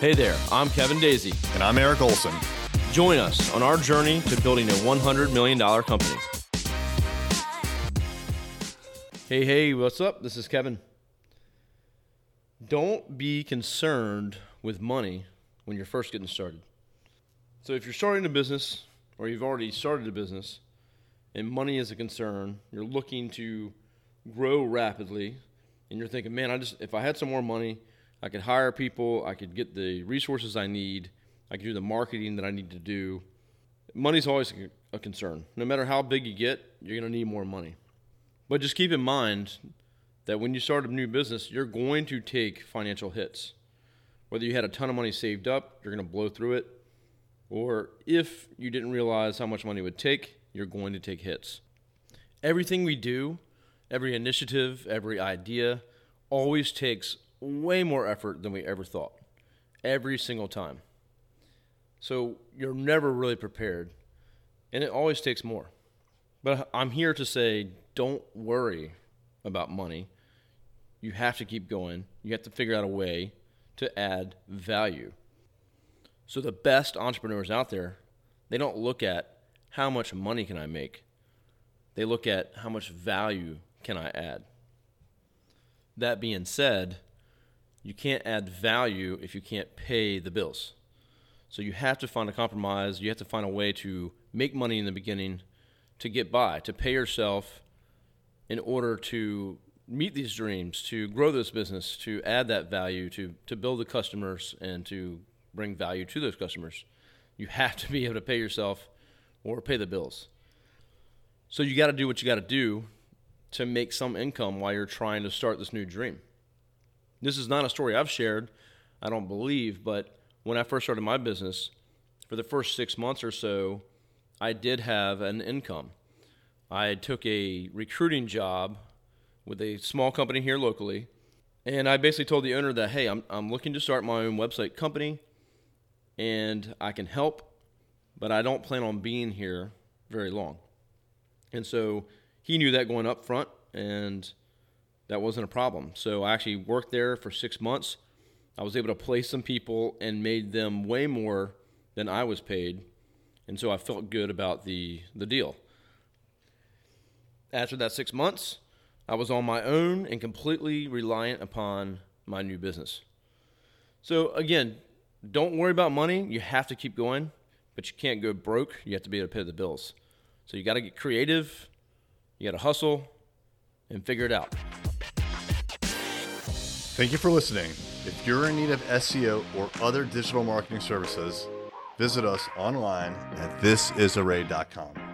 Hey there, I'm Kevin Daisy. And I'm Eric Olson. Join us on our journey to building a $100 million company. Hey, hey, what's up? This is Kevin. Don't be concerned with money when you're first getting started. So, if you're starting a business or you've already started a business and money is a concern, you're looking to grow rapidly, and you're thinking, man, I just, if I had some more money, I could hire people, I could get the resources I need, I could do the marketing that I need to do. Money's always a concern. No matter how big you get, you're going to need more money. But just keep in mind that when you start a new business, you're going to take financial hits. Whether you had a ton of money saved up, you're going to blow through it, or if you didn't realize how much money would take, you're going to take hits. Everything we do, every initiative, every idea, always takes way more effort than we ever thought, every single time. So you're never really prepared, and it always takes more. But I'm here to say don't worry about money. You have to keep going, you have to figure out a way to add value. So the best entrepreneurs out there, they don't look at how much money can I make? They look at how much value can I add? That being said, you can't add value if you can't pay the bills. So you have to find a compromise. You have to find a way to make money in the beginning to get by, to pay yourself in order to meet these dreams, to grow this business, to add that value, to, to build the customers, and to bring value to those customers. You have to be able to pay yourself or pay the bills. So you got to do what you got to do to make some income while you're trying to start this new dream. This is not a story I've shared, I don't believe, but when I first started my business, for the first six months or so, I did have an income. I took a recruiting job with a small company here locally, and I basically told the owner that, hey, I'm, I'm looking to start my own website company, and I can help, but I don't plan on being here very long. And so he knew that going up front, and that wasn't a problem. So I actually worked there for six months. I was able to place some people and made them way more than I was paid. And so I felt good about the, the deal. After that six months, I was on my own and completely reliant upon my new business. So, again, don't worry about money. You have to keep going, but you can't go broke. You have to be able to pay the bills. So, you got to get creative, you got to hustle, and figure it out. Thank you for listening. If you're in need of SEO or other digital marketing services, visit us online at thisisarray.com.